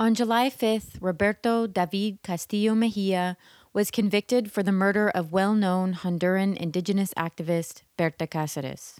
On July 5th, Roberto David Castillo Mejia was convicted for the murder of well known Honduran indigenous activist Berta Cáceres.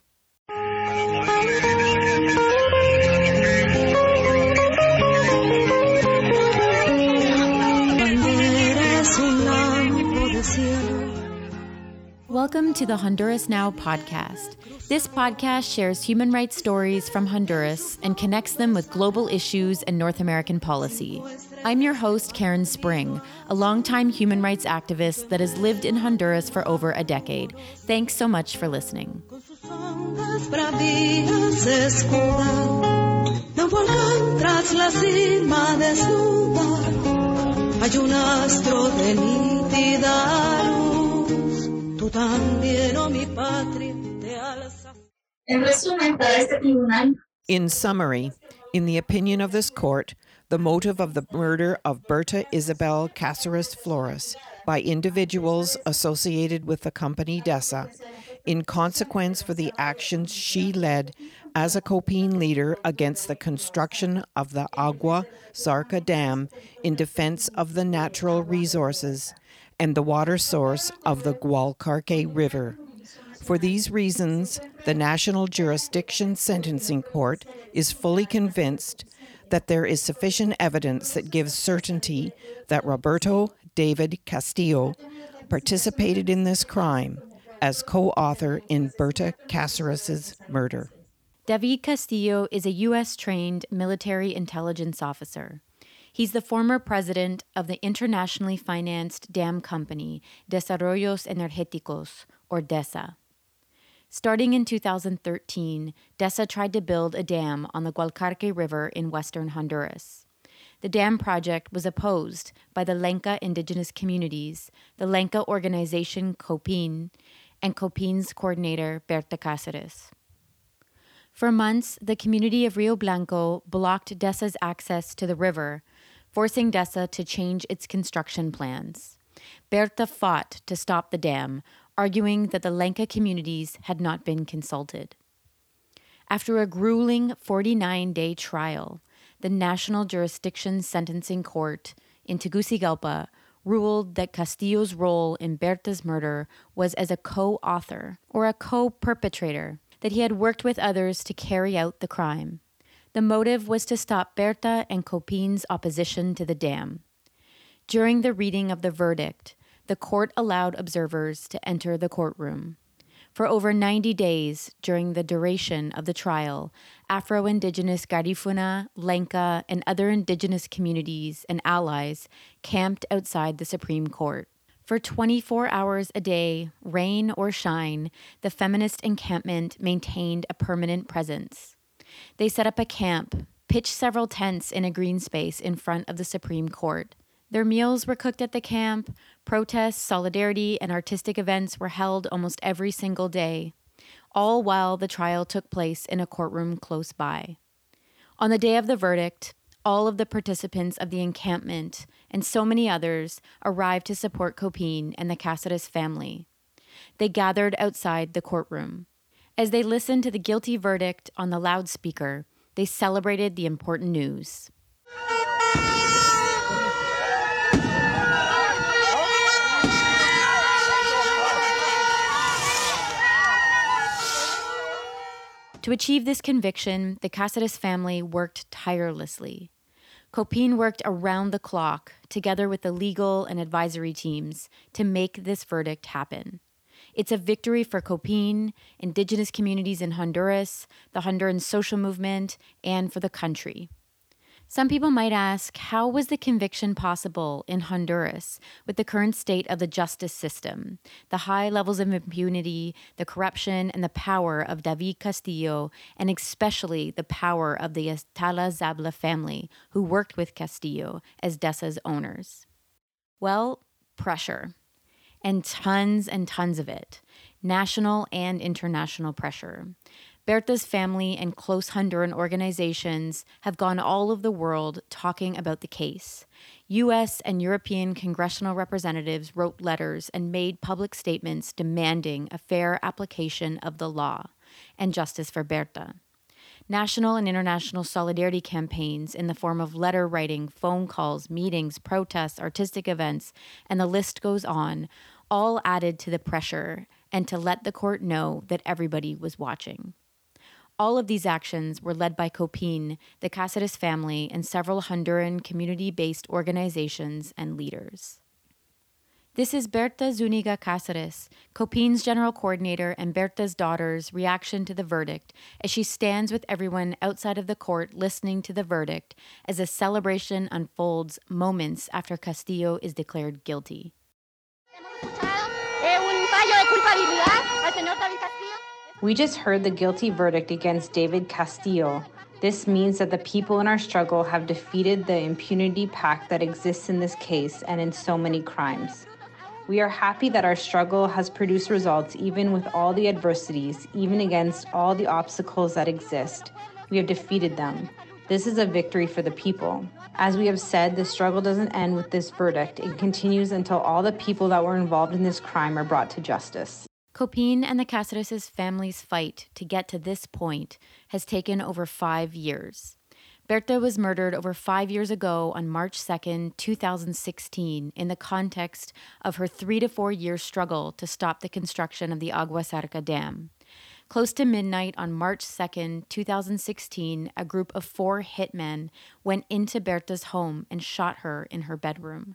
Welcome to the Honduras Now podcast. This podcast shares human rights stories from Honduras and connects them with global issues and North American policy. I'm your host, Karen Spring, a longtime human rights activist that has lived in Honduras for over a decade. Thanks so much for listening. Tú también, oh mi patria, te alza. En resumen, para este tribunal. In summary, in the opinion of this court, the motive of the murder of Berta Isabel Cáceres Flores by individuals associated with the company DESA, in consequence for the actions she led as a COPINH leader against the construction of the Agua Zarca Dam in defense of the natural resources and the water source of the Gualcarque River. For these reasons, the National Jurisdiction Sentencing Court is fully convinced that there is sufficient evidence that gives certainty that Roberto David Castillo participated in this crime as co author in Berta Cáceres' murder. David Castillo is a U.S. trained military intelligence officer. He's the former president of the internationally financed dam company Desarrollos Energéticos, or DESA. Starting in 2013, DESA tried to build a dam on the Gualcarque River in western Honduras. The dam project was opposed by the Lenca indigenous communities, the Lenca organization COPINH, and COPINH's coordinator Berta Cáceres. For months, the community of Rio Blanco blocked DESA's access to the river forcing DESA to change its construction plans. Berta fought to stop the dam, arguing that the Lenca communities had not been consulted. After a grueling 49 day trial, the National Jurisdiction Sentencing Court in Tegucigalpa ruled that Castillo's role in Berta's murder was as a co author or a co perpetrator, that he had worked with others to carry out the crime. The motive was to stop Berta and COPINH's opposition to the dam. During the reading of the verdict, the court allowed observers to enter the courtroom. For over 90 days during the duration of the trial, Afro Indigenous Garifuna, Lenca, and other indigenous communities and allies camped outside the Supreme Court. For 24 hours a day, rain or shine, the feminist encampment maintained a permanent presence. They set up a camp, pitched several tents in a green space in front of the Supreme Court. Their meals were cooked at the camp, protests, solidarity, and artistic events were held almost every single day, all while the trial took place in a courtroom close by. On the day of the verdict, all of the participants of the encampment and so many others arrived to support COPINH and the Cáceres family. They gathered outside the courtroom. As they listened to the guilty verdict on the loudspeaker, they celebrated the important news. To achieve this conviction, the Cáceres family worked tirelessly. COPINH worked around the clock, together with the legal and advisory teams, to make this verdict happen. It's a victory for COPINH, indigenous communities in Honduras, the Honduran social movement, and for the country. Some people might ask how was the conviction possible in Honduras with the current state of the justice system, the high levels of impunity, the corruption, and the power of David Castillo, and especially the power of the Atala Zabla family who worked with Castillo as DESA's owners? Well, pressure and tons and tons of it national and international pressure. Berta's family and close Honduran organizations have gone all over the world talking about the case. U.S. and European congressional representatives wrote letters and made public statements demanding a fair application of the law and justice for Berta. National and international solidarity campaigns in the form of letter writing, phone calls, meetings, protests, artistic events, and the list goes on, all added to the pressure and to let the court know that everybody was watching. All of these actions were led by COPINH, the Cáceres family, and several Honduran community based organizations and leaders. This is Berta Zuniga Cáceres, COPINH's general coordinator and Berta's daughter's reaction to the verdict as she stands with everyone outside of the court listening to the verdict as a celebration unfolds moments after Castillo is declared guilty. We just heard the guilty verdict against David Castillo. This means that the people in our struggle have defeated the impunity pact that exists in this case and in so many crimes. We are happy that our struggle has produced results even with all the adversities, even against all the obstacles that exist. We have defeated them. This is a victory for the people. As we have said, the struggle doesn't end with this verdict. It continues until all the people that were involved in this crime are brought to justice. COPINH and the Cáceres family's fight to get to this point has taken over five years. Berta was murdered over five years ago on March 2nd, 2016, in the context of her three to four year struggle to stop the construction of the Agua Zarca Dam. Close to midnight on March 2, 2016, a group of four hitmen went into Berta's home and shot her in her bedroom.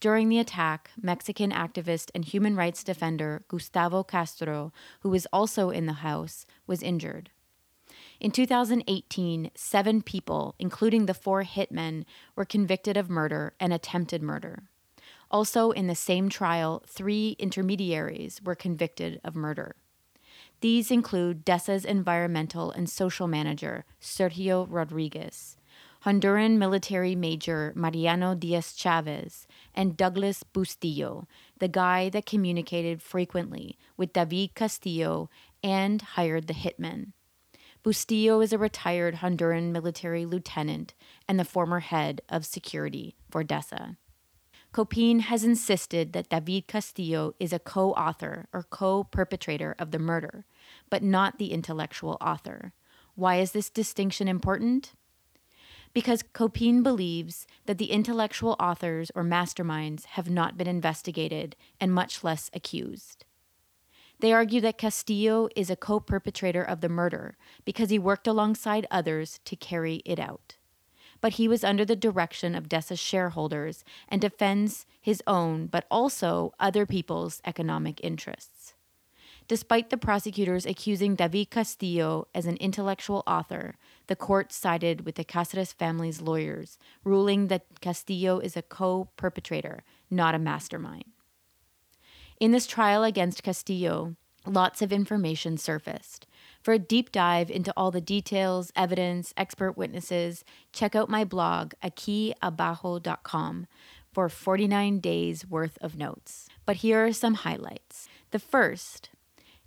During the attack, Mexican activist and human rights defender Gustavo Castro, who was also in the house, was injured. In 2018, seven people, including the four hitmen, were convicted of murder and attempted murder. Also, in the same trial, three intermediaries were convicted of murder. These include DESA's environmental and social manager, Sergio Rodriguez, Honduran military major Mariano Diaz Chavez, and Douglas Bustillo, the guy that communicated frequently with David Castillo and hired the hitmen. Bustillo is a retired Honduran military lieutenant and the former head of security for DESA. COPINH has insisted that David Castillo is a co author or co perpetrator of the murder, but not the intellectual author. Why is this distinction important? because COPINH believes that the intellectual authors or masterminds have not been investigated and much less accused. They argue that Castillo is a co perpetrator of the murder because he worked alongside others to carry it out. But he was under the direction of DESA's shareholders and defends his own, but also other people's economic interests. Despite the prosecutors accusing David Castillo as an intellectual author, the court sided with the Cáceres family's lawyers, ruling that Castillo is a co perpetrator, not a mastermind. In this trial against Castillo, lots of information surfaced. For a deep dive into all the details, evidence, expert witnesses, check out my blog, aquiabajo.com, for 49 days worth of notes. But here are some highlights. The first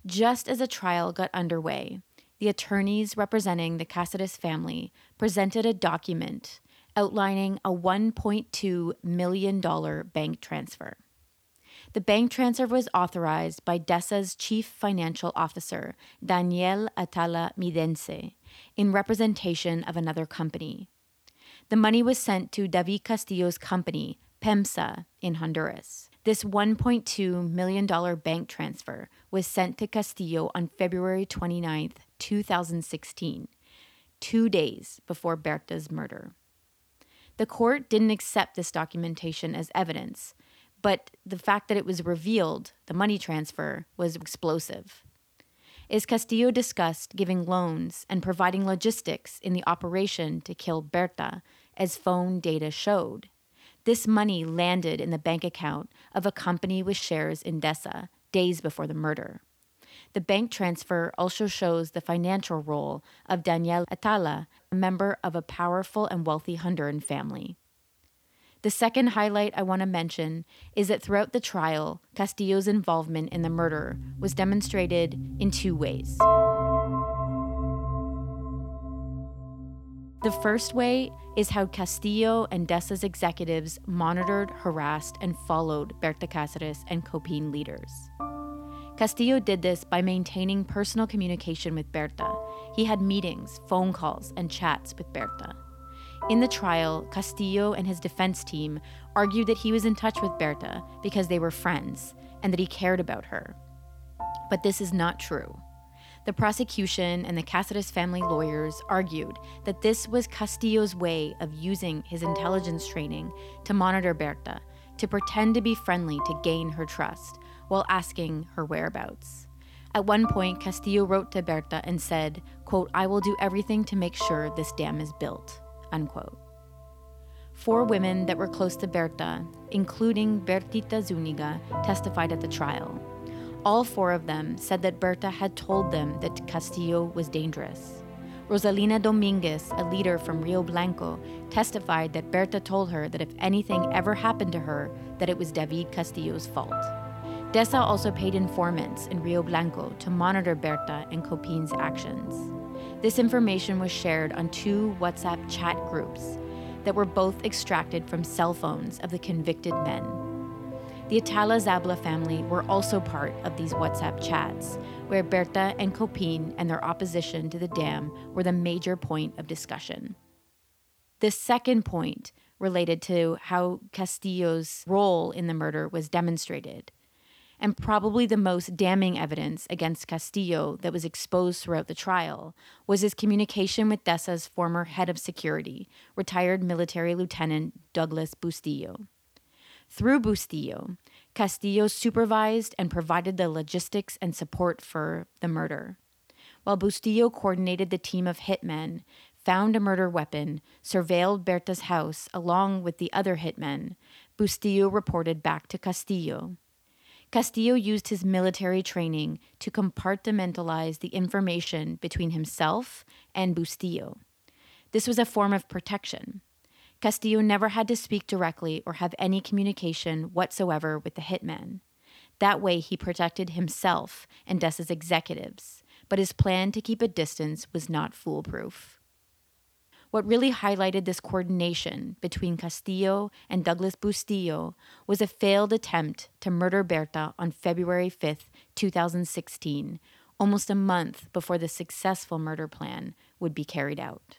just as a trial got underway, the attorneys representing the Cáceres family presented a document outlining a $1.2 million bank transfer. The bank transfer was authorized by DESA's chief financial officer, Daniel Atala Midence, in representation of another company. The money was sent to David Castillo's company, PEMSA, in Honduras. This $1.2 million bank transfer was sent to Castillo on February 29, 2016, two days before Berta's murder. The court didn't accept this documentation as evidence, but the fact that it was revealed, the money transfer, was explosive. Is Castillo discussed giving loans and providing logistics in the operation to kill Berta, as phone data showed? This money landed in the bank account of a company with shares in DESA days before the murder. The bank transfer also shows the financial role of Daniel Atala, a member of a powerful and wealthy Honduran family. The second highlight I want to mention is that throughout the trial, Castillo's involvement in the murder was demonstrated in two ways. The first way is how Castillo and DESA's executives monitored, harassed, and followed Berta Cáceres and COPINH leaders. Castillo did this by maintaining personal communication with Berta. He had meetings, phone calls, and chats with Berta. In the trial, Castillo and his defense team argued that he was in touch with Berta because they were friends and that he cared about her. But this is not true. The prosecution and the Cáceres family lawyers argued that this was Castillo's way of using his intelligence training to monitor Berta, to pretend to be friendly to gain her trust, while asking her whereabouts. At one point, Castillo wrote to Berta and said, quote, I will do everything to make sure this dam is built, unquote. Four women that were close to Berta, including Bertita Zuniga, testified at the trial. All four of them said that Berta had told them that Castillo was dangerous. Rosalina Dominguez, a leader from Rio Blanco, testified that Berta told her that if anything ever happened to her, that it was David Castillo's fault. DESA also paid informants in Rio Blanco to monitor Berta and COPINH's actions. This information was shared on two WhatsApp chat groups that were both extracted from cell phones of the convicted men. The Atala Zabla family were also part of these WhatsApp chats, where Berta and COPINH and their opposition to the dam were the major point of discussion. The second point related to how Castillo's role in the murder was demonstrated, and probably the most damning evidence against Castillo that was exposed throughout the trial was his communication with DESA's former head of security, retired military lieutenant Douglas Bustillo. Through Bustillo, Castillo supervised and provided the logistics and support for the murder. While Bustillo coordinated the team of hitmen, found a murder weapon, surveilled Berta's house along with the other hitmen, Bustillo reported back to Castillo. Castillo used his military training to compartmentalize the information between himself and Bustillo. This was a form of protection. Castillo never had to speak directly or have any communication whatsoever with the hitmen. That way, he protected himself and DESA's executives, but his plan to keep a distance was not foolproof. What really highlighted this coordination between Castillo and Douglas Bustillo was a failed attempt to murder Berta on February 5, 2016, almost a month before the successful murder plan would be carried out.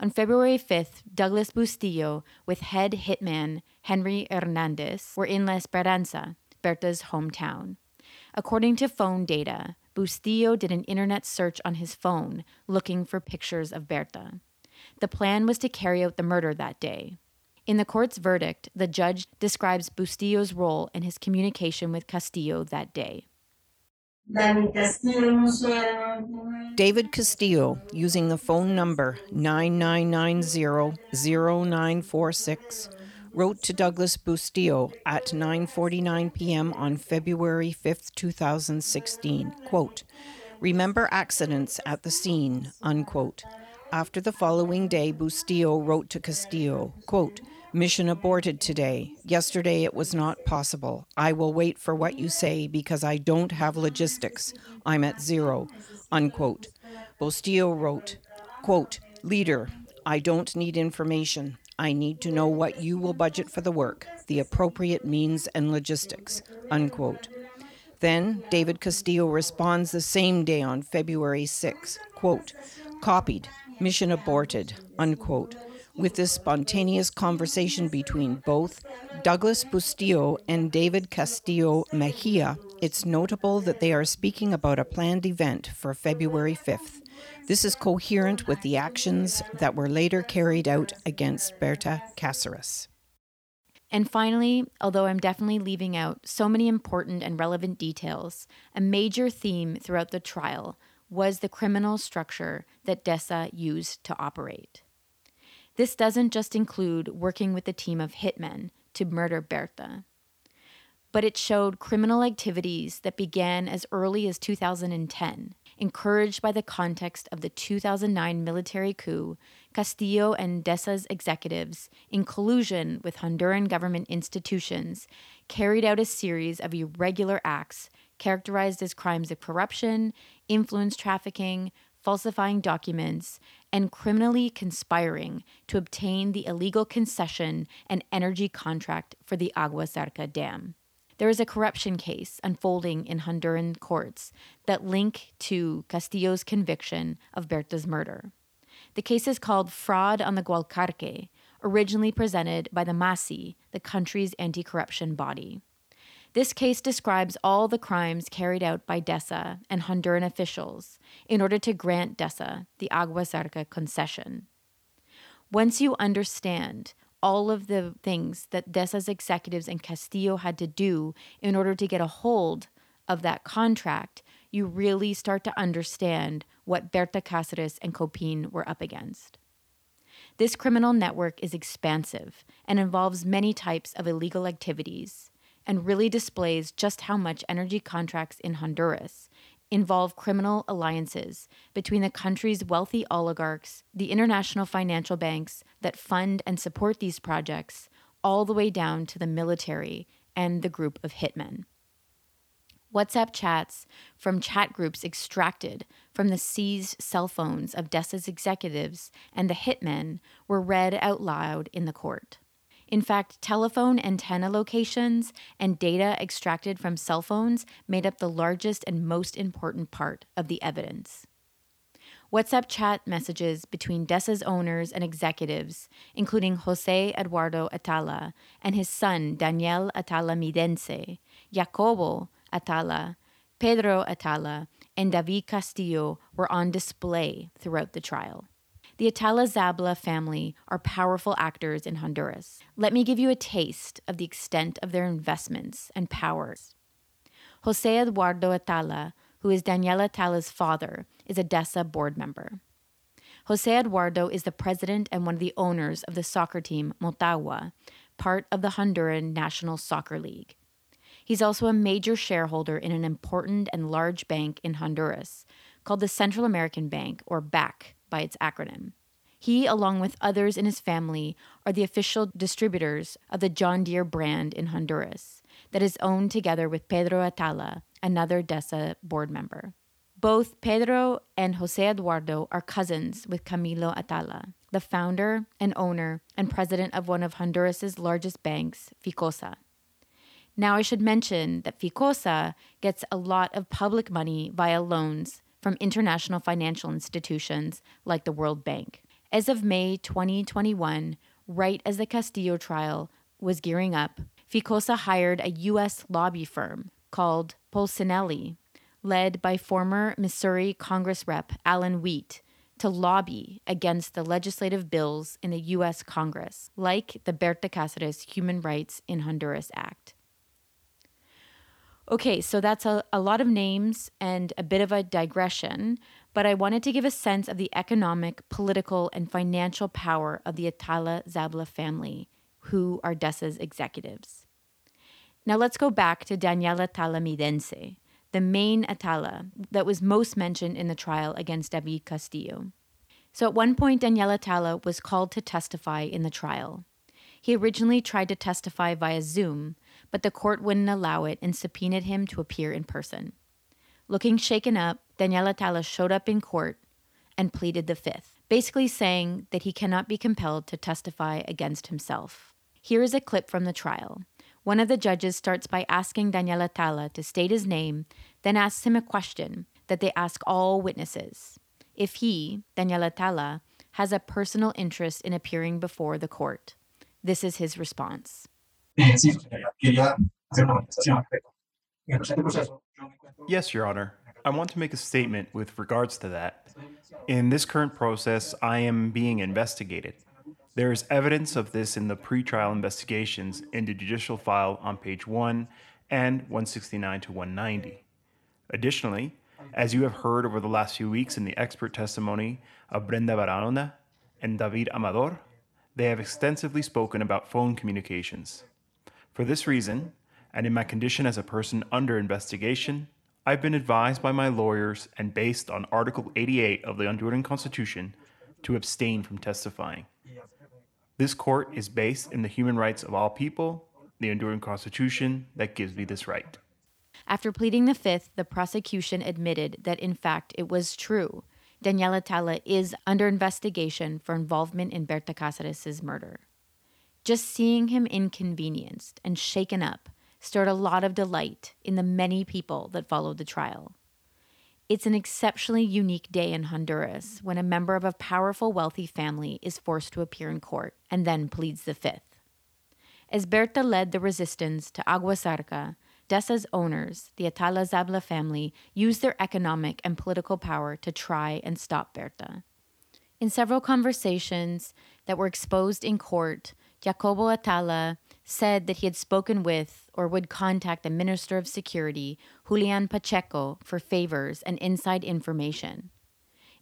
On February 5th, Douglas Bustillo, with head hitman Henry Hernandez, were in La Esperanza, Berta's hometown. According to phone data, Bustillo did an internet search on his phone looking for pictures of Berta. The plan was to carry out the murder that day. In the court's verdict, the judge describes Bustillo's role in his communication with Castillo that day. David Castillo, using the phone number 9990-0946, wrote to Douglas Bustillo at 9:49 p.m. on February 5, 2016, quote, "Remember accidents at the scene." unquote. After the following day, Bustillo wrote to Castillo, quote, Mission aborted today. Yesterday it was not possible. I will wait for what you say because I don't have logistics. I'm at zero. Unquote. Bustillo wrote, quote, Leader, I don't need information. I need to know what you will budget for the work, the appropriate means and logistics. Unquote. Then David Castillo responds the same day on February 6, quote, copied, mission aborted, unquote with this spontaneous conversation between both Douglas Bustillo and David Castillo Mejia, it's notable that they are speaking about a planned event for February 5th. This is coherent with the actions that were later carried out against Berta Cáceres. And finally, although I'm definitely leaving out so many important and relevant details, a major theme throughout the trial was the criminal structure that DESA used to operate. This doesn't just include working with a team of hitmen to murder Berta, but it showed criminal activities that began as early as 2010. Encouraged by the context of the 2009 military coup, Castillo and DESA's executives, in collusion with Honduran government institutions, carried out a series of irregular acts characterized as crimes of corruption, influence trafficking, falsifying documents, and criminally conspiring to obtain the illegal concession and energy contract for the Agua Zarca Dam. there is a corruption case unfolding in Honduran courts that link to Castillo's conviction of Berta's murder. The case is called Fraud on the Gualcarque, originally presented by the MACCIH, the country's anti corruption body. This case describes all the crimes carried out by DESA and Honduran officials in order to grant DESA the Agua Zarca concession. Once you understand all of the things that DESA's executives and Castillo had to do in order to get a hold of that contract, you really start to understand what Berta Cáceres and COPINH were up against. This criminal network is expansive and involves many types of illegal activities and really displays just how much energy contracts in Honduras involve criminal alliances between the country's wealthy oligarchs, the international financial banks that fund and support these projects, all the way down to the military and the group of hitmen. WhatsApp chats from chat groups extracted from the seized cell phones of DESA's executives and the hitmen were read out loud in the court. In fact, telephone antenna locations and data extracted from cell phones made up the largest and most important part of the evidence. WhatsApp chat messages between DESA's owners and executives, including Jose Eduardo Atala and his son Daniel Atala Midence, Jacobo Atala, Pedro Atala, and David Castillo were on display throughout the trial. The Atala Zabla family are powerful actors in Honduras. Let me give you a taste of the extent of their investments and powers. Jose Eduardo Atala, who is Daniel Atala's father, is a DESA board member. Jose Eduardo is the president and one of the owners of the soccer team Motagua, part of the Honduran National Soccer League. He's also a major shareholder in an important and large bank in Honduras called the Central American Bank, or BAC, by its acronym. He, along with others in his family, are the official distributors of the John Deere brand in Honduras, that is owned together with Pedro Atala, another DESA board member. Both Pedro and Jose Eduardo are cousins with Camilo Atala, the founder and owner and president of one of Honduras's largest banks, Ficohsa. Now, I should mention that Ficohsa gets a lot of public money via loans from international financial institutions like the World Bank. As of May 2021, right as the Castillo trial was gearing up, Ficohsa hired a U.S. lobby firm called Polsinelli, led by former Missouri Congress Rep Alan Wheat, to lobby against the legislative bills in the U.S. Congress, like the Berta Cáceres Human Rights in Honduras Act. Okay, so that's a, a lot of names and a bit of a digression, but I wanted to give a sense of the economic, political, and financial power of the Atala Zabla family, who are DESA's executives. Now let's go back to Daniel Atala Midence, the main Atala that was most mentioned in the trial against David Castillo. So at one point, Daniel Atala was called to testify in the trial. He originally tried to testify via Zoom, but the court wouldn't allow it and subpoenaed him to appear in person. Looking shaken up, Daniel Atala showed up in court and pleaded the fifth, basically saying that he cannot be compelled to testify against himself. Here is a clip from the trial. One of the judges starts by asking Daniel Atala to state his name, then asks him a question that they ask all witnesses. If he, Daniel Atala, has a personal interest in appearing before the court. This is his response. Yes, Your Honor. I want to make a statement with regards to that. In this current process, I am being investigated. There is evidence of this in the pretrial investigations in the judicial file on page 1 and 169 to 190. Additionally, as you have heard over the last few weeks in the expert testimony of Brenda Barahona and David Amador, they have extensively spoken about phone communications. For this reason, and in my condition as a person under investigation, I've been advised by my lawyers and based on Article 88 of the Honduran Constitution to abstain from testifying. This court is based in the human rights of all people, the Honduran Constitution that gives me this right. After pleading the fifth, the prosecution admitted that in fact it was true. Daniel Atala is under investigation for involvement in Berta Cáceres' murder. Just seeing him inconvenienced and shaken up stirred a lot of delight in the many people that followed the trial. It's an exceptionally unique day in Honduras when a member of a powerful, wealthy family is forced to appear in court and then pleads the fifth. As Berta led the resistance to Agua Zarca, DESA's owners, the Atala Zabla family, used their economic and political power to try and stop Berta. In several conversations that were exposed in court, Jacobo Atala said that he had spoken with or would contact the Minister of Security, Julian Pacheco, for favors and inside information.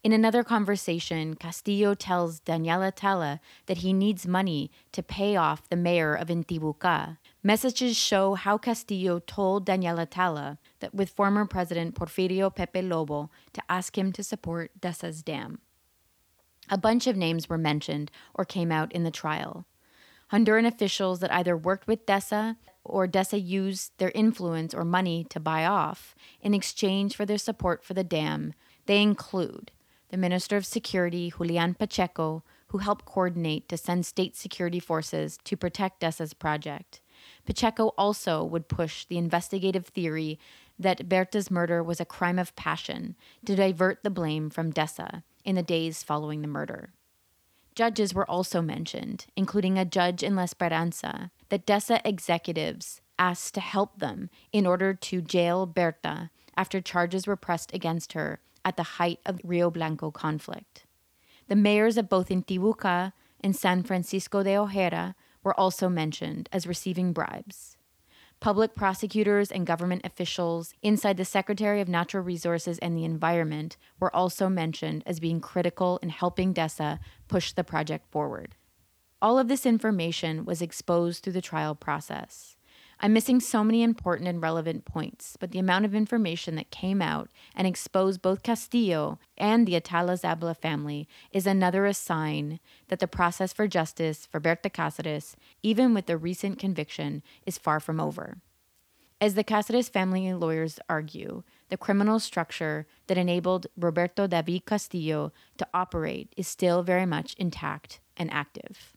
In another conversation, Castillo tells Daniel Atala that he needs money to pay off the mayor of Intibuca. Messages show how Castillo told Daniel Atala that with former President Porfirio Pepe Lobo to ask him to support DESA's dam. A bunch of names were mentioned or came out in the trial. Honduran officials that either worked with DESA or DESA used their influence or money to buy off in exchange for their support for the dam. They include the Minister of Security, Julian Pacheco, who helped coordinate to send state security forces to protect DESA's project. Pacheco also would push the investigative theory that Berta's murder was a crime of passion to divert the blame from DESA in the days following the murder. Judges were also mentioned, including a judge in La Esperanza, that DESA executives asked to help them in order to jail Berta after charges were pressed against her at the height of the Rio Blanco conflict. The mayors of both Intibuca and San Francisco de Ojuera were also mentioned as receiving bribes. Public prosecutors and government officials inside the Secretary of Natural Resources and the Environment were also mentioned as being critical in helping DESA push the project forward. All of this information was exposed through the trial process. I'm missing so many important and relevant points, but the amount of information that came out and exposed both Castillo and the Atala Zabla family is another sign that the process for justice for Berta Cáceres, even with the recent conviction, is far from over. As the Cáceres family lawyers argue, the criminal structure that enabled Roberto David Castillo to operate is still very much intact and active.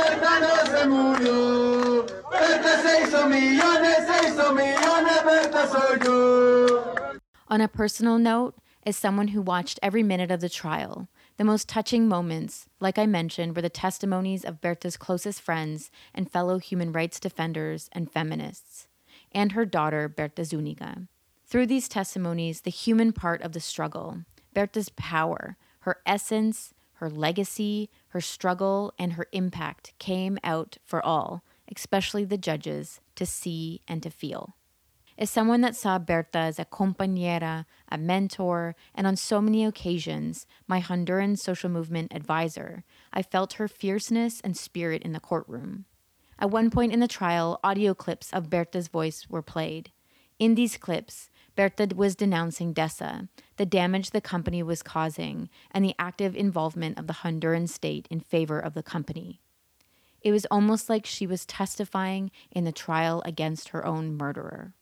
Berta no se murió, Berta se hizo millones, se hizo millones, Berta soy yo. On a personal note, as someone who watched every minute of the trial, the most touching moments, like I mentioned, were the testimonies of Berta's closest friends and fellow human rights defenders and feminists, and her daughter, Berta Zuniga. Through these testimonies, the human part of the struggle, Berta's power, her essence, her legacy, her struggle, and her impact came out for all, especially the judges, to see and to feel. As someone that saw Berta as a compañera, a mentor, and on so many occasions, my Honduran social movement advisor, I felt her fierceness and spirit in the courtroom. At one point in the trial, audio clips of Berta's voice were played. In these clips, Berta was denouncing DESA, the damage the company was causing, and the active involvement of the Honduran state in favor of the company. It was almost like she was testifying in the trial against her own murderer.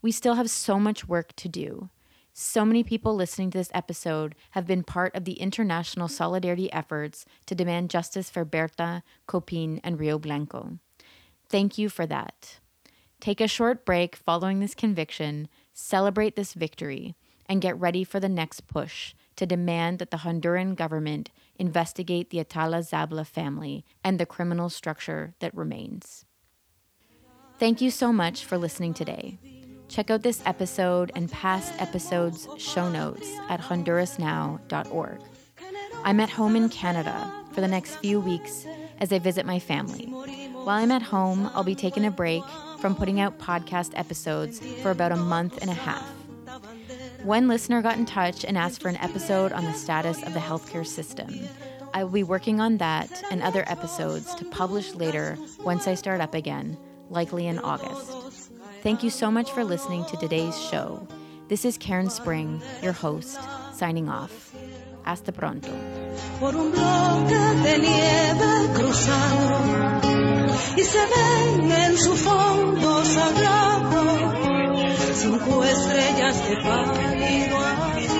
We still have so much work to do. So many people listening to this episode have been part of the international solidarity efforts to demand justice for Berta, COPINH, and Rio Blanco. Thank you for that. Take a short break following this conviction, celebrate this victory, and get ready for the next push to demand that the Honduran government investigate the Atala Zabla family and the criminal structure that remains. Thank you so much for listening today. Check out this episode and past episodes' show notes at hondurasnow.org. I'm at home in Canada for the next few weeks as I visit my family. While I'm at home, I'll be taking a break from putting out podcast episodes for about a month and a half. One listener got in touch and asked for an episode on the status of the healthcare system. I will be working on that and other episodes to publish later once I start up again, likely in August. Thank you so much for listening to today's show. This is Karen Spring, your host, signing off. Hasta pronto. Por un bloque de nieve cruzado y se ven en su fondo sagrado cinco estrellas de pálido